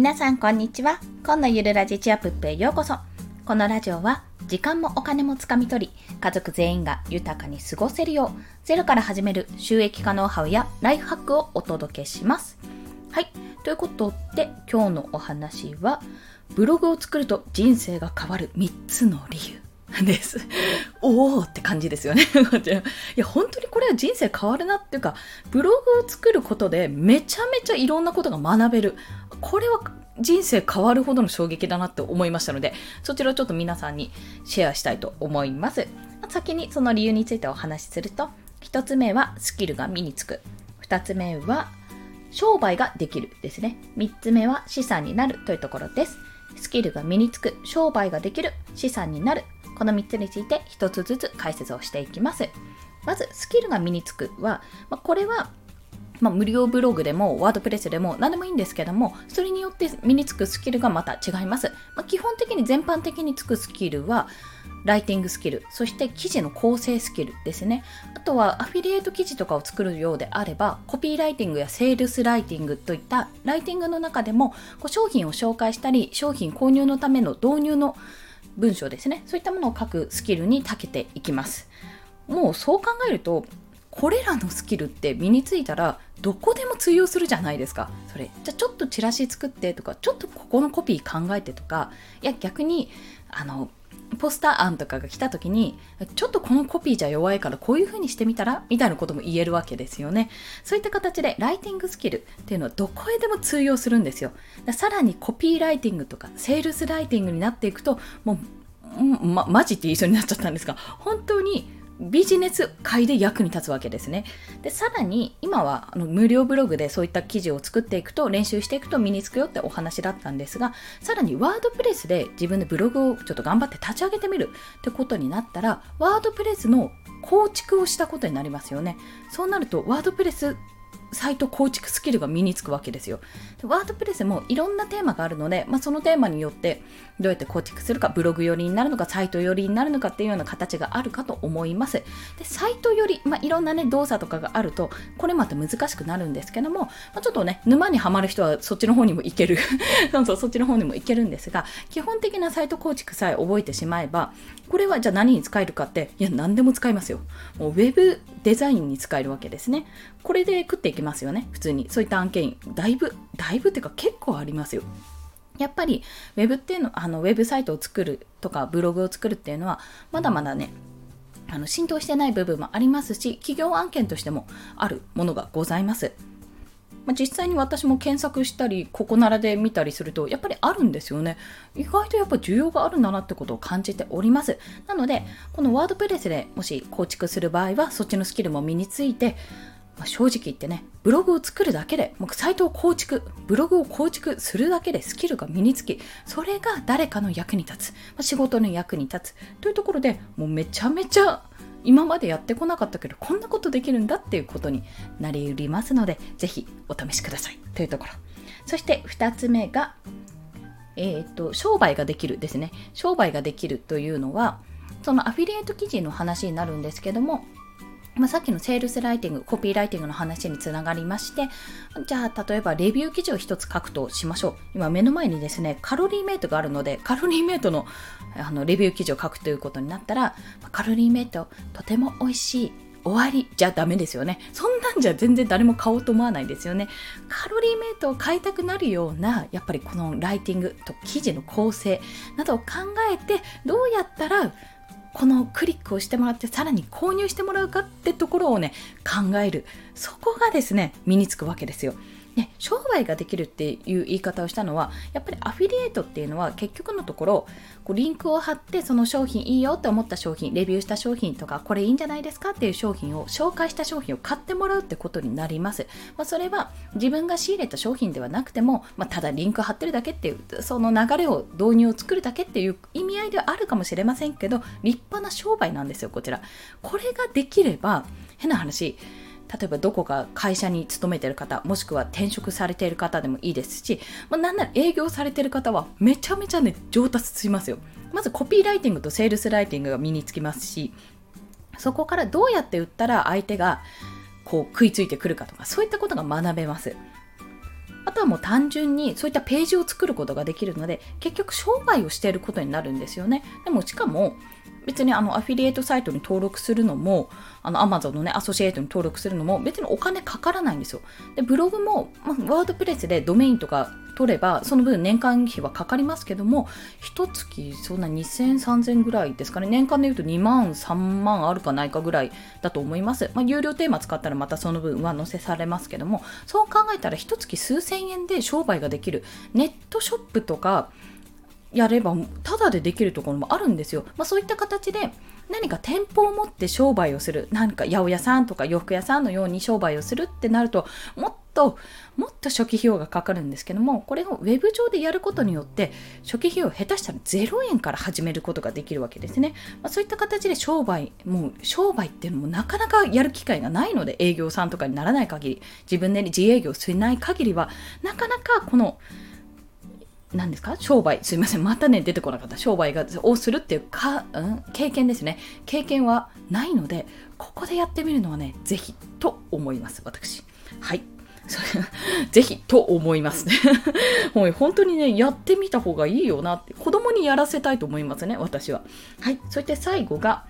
皆さんこんにちは。今のゆるラジチアップへようこそ。このラジオは時間もお金もつかみ取り家族全員が豊かに過ごせるようゼロから始める収益化ノウハウやライフハックをお届けします。はい。ということで今日のお話はブログを作ると人生が変わる3つの理由。です。おおって感じですよね。いや、本当にこれは人生変わるなっていうか、ブログを作ることでめちゃめちゃいろんなことが学べる。これは人生変わるほどの衝撃だなって思いましたので、そちらをちょっと皆さんにシェアしたいと思います。先にその理由についてお話しすると、1つ目はスキルが身につく。2つ目は商売ができるですね。3つ目は資産になるというところです。スキルが身につく、商売ができる、資産になる。この3つについて1つずつ解説をしていきます。まず、スキルが身につくは、まあ、これはまあ、無料ブログでもワードプレスでも何でもいいんですけどもそれによって身につくスキルがまた違います、まあ、基本的に全般的につくスキルはライティングスキルそして記事の構成スキルですねあとはアフィリエイト記事とかを作るようであればコピーライティングやセールスライティングといったライティングの中でも商品を紹介したり商品購入のための導入の文章ですね。そういったものを書くスキルに長けていきます。もうそう考えるとこれらのスキルって身についたらどこでも通用するじゃないですか。それじゃあちょっとチラシ作ってとかちょっとここのコピー考えてとかいや逆にあのポスター案とかが来た時にちょっとこのコピーじゃ弱いからこういう風にしてみたら？みたいなことも言えるわけですよね。そういった形でライティングスキルっていうのはどこへでも通用するんですよ。さらにコピーライティングとかセールスライティングになっていくともうま、マジって言いそうになっちゃったんですが本当にビジネス界で役に立つわけですね。で、さらに今はあの無料ブログでそういった記事を作っていくと練習していくと身につくよってお話だったんですが、さらにワードプレスで自分でブログをちょっと頑張って立ち上げてみるってことになったら、ワードプレスの構築をしたことになりますよね。そうなるとワードプレスサイト構築スキルが身につくわけですよ。ワードプレスもいろんなテーマがあるので、まあ、そのテーマによってどうやって構築するか、ブログ寄りになるのか、サイト寄りになるのかっていうような形があるかと思います。で、サイト寄り、まあ、いろんなね、動作とかがあると、これまた難しくなるんですけども、まあ、ちょっとね、沼にはまる人はそっちの方にも行ける。そうそう、そっちの方にも行けるんですが、基本的なサイト構築さえ覚えてしまえば、これはじゃあ何に使えるかって、いや、何でも使えますよ。もうウェブデザインに使えるわけですね。これで食っていきますよね、普通に。そういった案件、だいぶ、だいぶっていうか結構ありますよ。やっぱりウェブっていうのあのウェブサイトを作るとかブログを作るっていうのはまだまだねあの浸透してない部分もありますし企業案件としてもあるものがございます。まあ、実際に私も検索したりここならで見たりするとやっぱりあるんですよね。意外とやっぱ需要があるんだなってことを感じております。なのでこのワードプレスでもし構築する場合はそっちのスキルも身についてまあ、正直言ってね、ブログを作るだけで、もうサイトを構築、ブログを構築するだけでスキルが身につき、それが誰かの役に立つ、まあ、仕事の役に立つというところでもうめちゃめちゃ今までやってこなかったけど、こんなことできるんだっていうことになりうりますので、是非お試しくださいというところ。そして2つ目が、えっ、ー、と、商売ができるですね。商売ができるというのは、そのアフィリエイト記事の話になるんですけども、まあ、さっきのセールスライティング、コピーライティングの話につながりまして、じゃあ、例えばレビュー記事を一つ書くとしましょう。今、目の前にですね、カロリーメイトがあるので、カロリーメイトのあのレビュー記事を書くということになったら、カロリーメイト、とても美味しい。終わりじゃダメですよね。そんなんじゃ全然誰も買おうと思わないですよね。カロリーメイトを買いたくなるような、やっぱりこのライティングと記事の構成などを考えて、どうやったらこのクリックをしてもらってさらに購入してもらうかってところをね考えるそこがですね身につくわけですよ。ね、商売ができるっていう言い方をしたのはやっぱりアフィリエイトっていうのは結局のところこうリンクを貼ってその商品いいよって思った商品レビューした商品とかこれいいんじゃないですかっていう商品を紹介した商品を買ってもらうってことになります、まあ、それは自分が仕入れた商品ではなくても、まあ、ただリンク貼ってるだけっていうその流れを導入を作るだけっていう意味合いではあるかもしれませんけど立派な商売なんですよこちら。これができれば変な話例えばどこか会社に勤めてる方もしくは転職されている方でもいいですし、まあ、なんなら営業されてる方はめちゃめちゃね上達しますよ。まずコピーライティングとセールスライティングが身につきますしそこからどうやって売ったら相手がこう食いついてくるかとかそういったことが学べます。あとはもう単純にそういったページを作ることができるので結局商売をしていることになるんですよね。でもしかも別にあのアフィリエイトサイトに登録するのもあの Amazon のねアソシエイトに登録するのも別にお金かからないんですよ。でブログも、まあ、ワードプレスでドメインとか取ればその分年間費はかかりますけども一月そんな2000、3000ぐらいですかね。年間で言うと2万、3万あるかないかぐらいだと思います、まあ、有料テーマ使ったらまたその分上乗せされますけどもそう考えたら一月数千円で商売ができるネットショップとかやればタダでできるところもあるんですよ、まあ、そういった形で何か店舗を持って商売をする。何か八百屋さんとか洋服屋さんのように商売をするってなるともっともっと初期費用がかかるんですけどもこれをウェブ上でやることによって初期費用を下手したら0円から始めることができるわけですね、まあ、そういった形で商売もう商売っていうのもなかなかやる機会がないので営業さんとかにならない限り自分で自営業をしない限りはなかなかこの何ですか？商売、すいません、またね、出てこなかった。商売がをするっていうか、うん、経験ですね。経験はないので、ここでやってみるのはね、ぜひと思います、私。はい。ぜひと思います もう本当にね、やってみた方がいいよなって、子供にやらせたいと思いますね、私は。はい。そして最後が、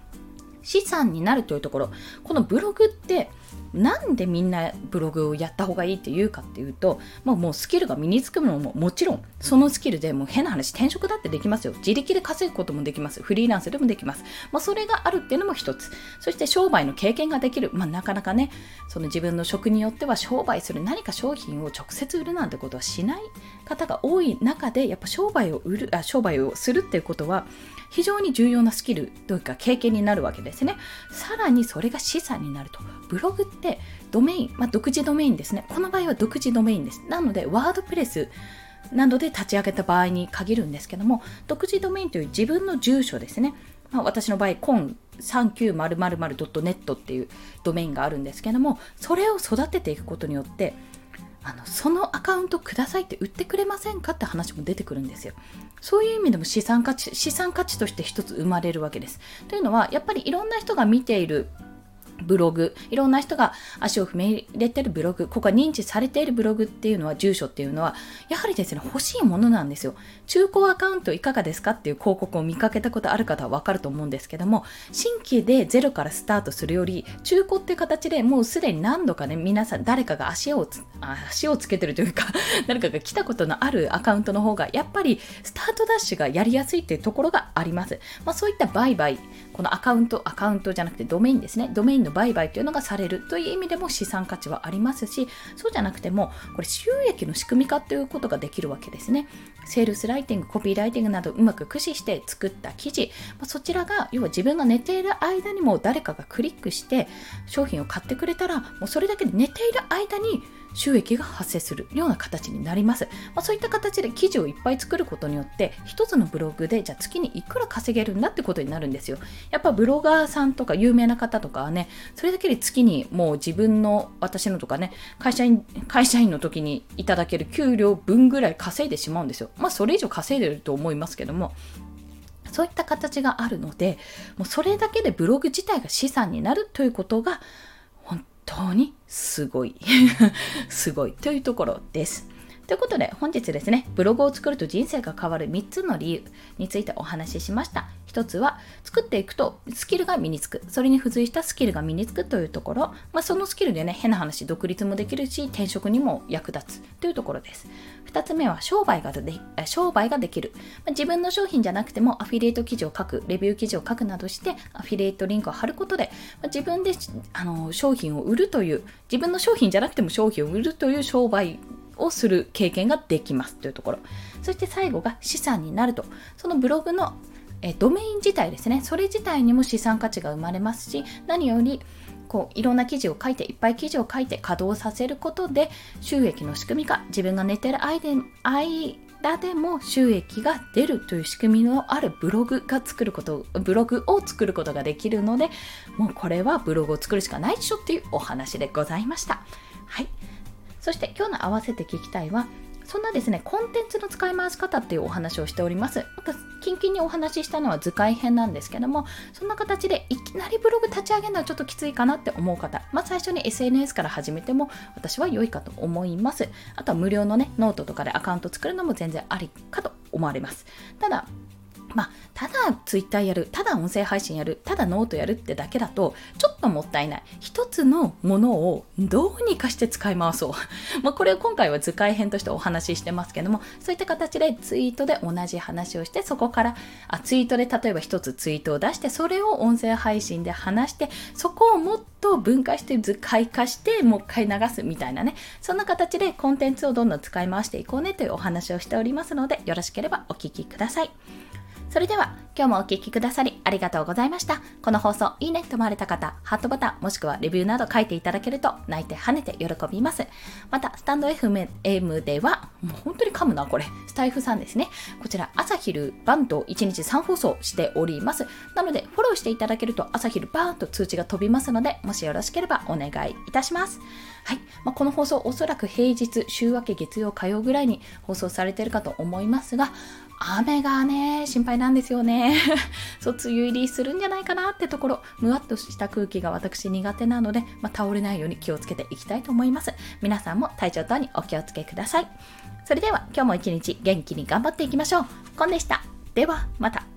資産になるというところ。このブログって、なんでみんなブログをやった方がいいって言うかっていうと、まあ、もうスキルが身につくのももちろんそのスキルでもう変な話転職だってできますよ。自力で稼ぐこともできます。フリーランスでもできます、まあ、それがあるっていうのも一つ。そして商売の経験ができる、まあ、なかなかねその自分の職によっては商売する何か商品を直接売るなんてことはしない。方が多い中でやっぱ商売を売るあ商売をするっていうことは非常に重要なスキルというか経験になるわけで。すですね。さらにそれが資産になると。ブログってドメイン、まあ、独自ドメインですね。この場合は独自ドメインです。なのでワードプレスなどで立ち上げた場合に限るんですけども独自ドメインという自分の住所ですね、まあ、私の場合コン 39000.net っていうドメインがあるんですけどもそれを育てていくことによってあのそのアカウントくださいって売ってくれませんかって話も出てくるんですよ。そういう意味でも資産価値、資産価値として一つ生まれるわけです。というのは、やっぱりいろんな人が見ているブログ、いろんな人が足を踏み入れてるブログ、ここが認知されているブログっていうのは、住所っていうのは、やはりですね、欲しいものなんですよ。中古アカウントいかがですかっていう広告を見かけたことある方はわかると思うんですけども、新規でゼロからスタートするより、中古っていう形でもうすでに何度かね、皆さん、誰かが足をつ足をつけてるというか 誰かが来たことのあるアカウントの方が、やっぱりスタートダッシュがやりやすいっていうところがあります。まあ、そういった売買、このアカウント、アカウントじゃなくてドメインですね、ドメインの売買というのがされるという意味でも資産価値はありますし、そうじゃなくても、これ収益の仕組み化ということができるわけですね。セールスライティング、コピーライティングなどうまく駆使して作った記事、ま、そちらが、要は自分が寝ている間にも誰かがクリックして商品を買ってくれたら、もうそれだけで寝ている間に収益が発生するような形になります。まあ、そういった形で記事をいっぱい作ることによって、一つのブログでじゃあ月にいくら稼げるんだってことになるんですよ。やっぱブロガーさんとか有名な方とかはね、それだけで月にもう自分の、私のとかね、会社員、会社員の時にいただける給料分ぐらい稼いでしまうんですよ。まあそれ以上稼いでると思いますけども、そういった形があるので、もうそれだけでブログ自体が資産になるということが当にすごい すごいというところです。ということで本日ですね、ブログを作ると人生が変わる3つの理由についてお話ししました。1つは作っていくとスキルが身につく。それに付随したスキルが身につくというところ、まあ、そのスキルでね、変な話、独立もできるし、転職にも役立つ。というところです。2つ目は商売がで商売ができる、まあ、自分の商品じゃなくてもアフィリエイト記事を書く、レビュー記事を書くなどしてアフィリエイトリンクを貼ることで、まあ、自分であの商品を売るという、自分の商品じゃなくても商品を売るという商売をする経験ができます。というところ。そして最後が資産になると。そのブログのえドメイン自体ですね。それ自体にも資産価値が生まれますし何よりこういろんな記事を書いていっぱい記事を書いて稼働させることで収益の仕組み化自分が寝てる間でも収益が出るという仕組みのあるブログが作ることブログを作ることができるのでもうこれはブログを作るしかないでしょっていうお話でございました。はい。そして今日の合わせて聞きたいはそんなですね、コンテンツの使い回し方っていうお話をしております。なんか、キンキンにお話ししたのは図解編なんですけども、そんな形でいきなりブログ立ち上げるのはちょっときついかなって思う方、まあ、最初に SNS から始めても私は良いかと思います。あとは無料のね、ノートとかでアカウント作るのも全然ありかと思われます。ただ、まあ、ただツイッターやる、ただ音声配信やる、ただノートやるってだけだと、ちょっともったいない。一つのものをどうにかして使い回そう。まあ、これを今回は図解編としてお話ししてますけども、そういった形でツイートで同じ話をして、そこから、あツイートで例えば一つツイートを出して、それを音声配信で話して、そこをもっと分解して図解化して、もう一回流すみたいなね、そんな形でコンテンツをどんどん使い回していこうねというお話をしておりますので、よろしければお聞きください。それでは今日もお聴きくださりありがとうございました。この放送いいねと思われた方、ハートボタンもしくはレビューなど書いていただけると泣いて跳ねて喜びます。また、スタンド FM では、もう本当に噛むな、これ。スタイフさんですね。こちら朝昼晩と1日3放送しております。なので、フォローしていただけると朝昼バーンと通知が飛びますので、もしよろしければお願いいたします。はい。まあ、この放送おそらく平日、週明け月曜、火曜ぐらいに放送されているかと思いますが、雨がね、心配なんですよね。そう、梅雨入りするんじゃないかなってところ、むわっとした空気が私苦手なので、まあ、倒れないように気をつけていきたいと思います。皆さんも体調等にお気をつけください。それでは今日も一日元気に頑張っていきましょう。コンでした。ではまた。